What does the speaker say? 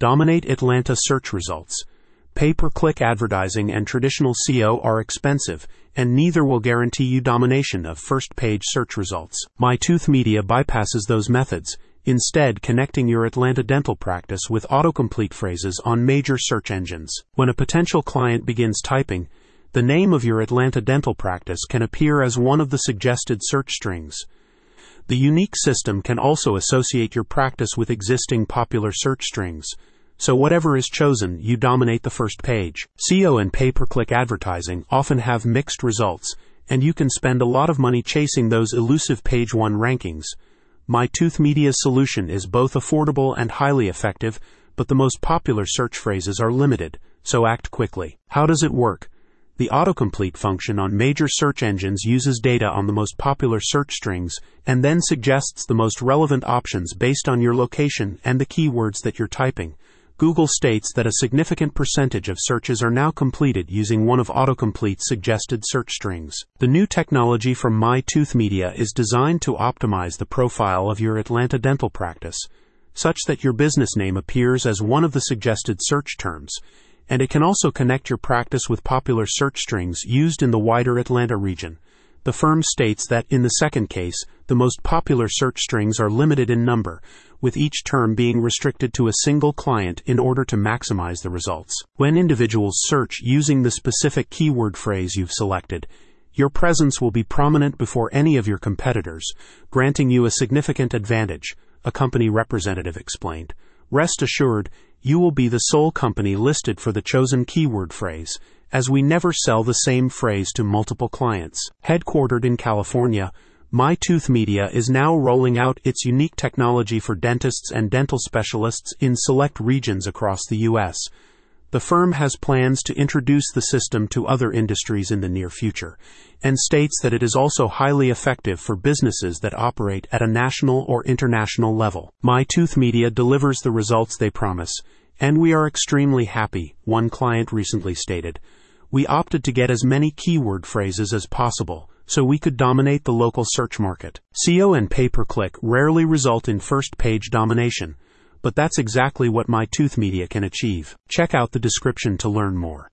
Dominate Atlanta search results. Pay per click advertising and traditional SEO are expensive, and neither will guarantee you domination of first page search results. MyTooth Media bypasses those methods, instead, connecting your Atlanta dental practice with autocomplete phrases on major search engines. When a potential client begins typing, the name of your Atlanta dental practice can appear as one of the suggested search strings. The unique system can also associate your practice with existing popular search strings so whatever is chosen, you dominate the first page. SEO and pay-per-click advertising often have mixed results, and you can spend a lot of money chasing those elusive page one rankings. MyTooth Media's solution is both affordable and highly effective, but the most popular search phrases are limited, so act quickly. How does it work? The autocomplete function on major search engines uses data on the most popular search strings and then suggests the most relevant options based on your location and the keywords that you're typing. Google states that a significant percentage of searches are now completed using one of autocomplete's suggested search strings. The new technology from MyTooth Media is designed to optimize the profile of your Atlanta dental practice, such that your business name appears as one of the suggested search terms, and it can also connect your practice with popular search strings used in the wider Atlanta region. The firm states that in the second case, the most popular search strings are limited in number, with each term being restricted to a single client in order to maximize the results. When individuals search using the specific keyword phrase you've selected, your presence will be prominent before any of your competitors, granting you a significant advantage, a company representative explained. Rest assured, you will be the sole company listed for the chosen keyword phrase, as we never sell the same phrase to multiple clients. Headquartered in California, MyTooth Media is now rolling out its unique technology for dentists and dental specialists in select regions across the U.S. The firm has plans to introduce the system to other industries in the near future, and states that it is also highly effective for businesses that operate at a national or international level. MyTooth Media delivers the results they promise, and we are extremely happy, one client recently stated. We opted to get as many keyword phrases as possible so we could dominate the local search market. SEO and pay-per-click rarely result in first page domination, but that's exactly what MyTooth Media can achieve. Check out the description to learn more.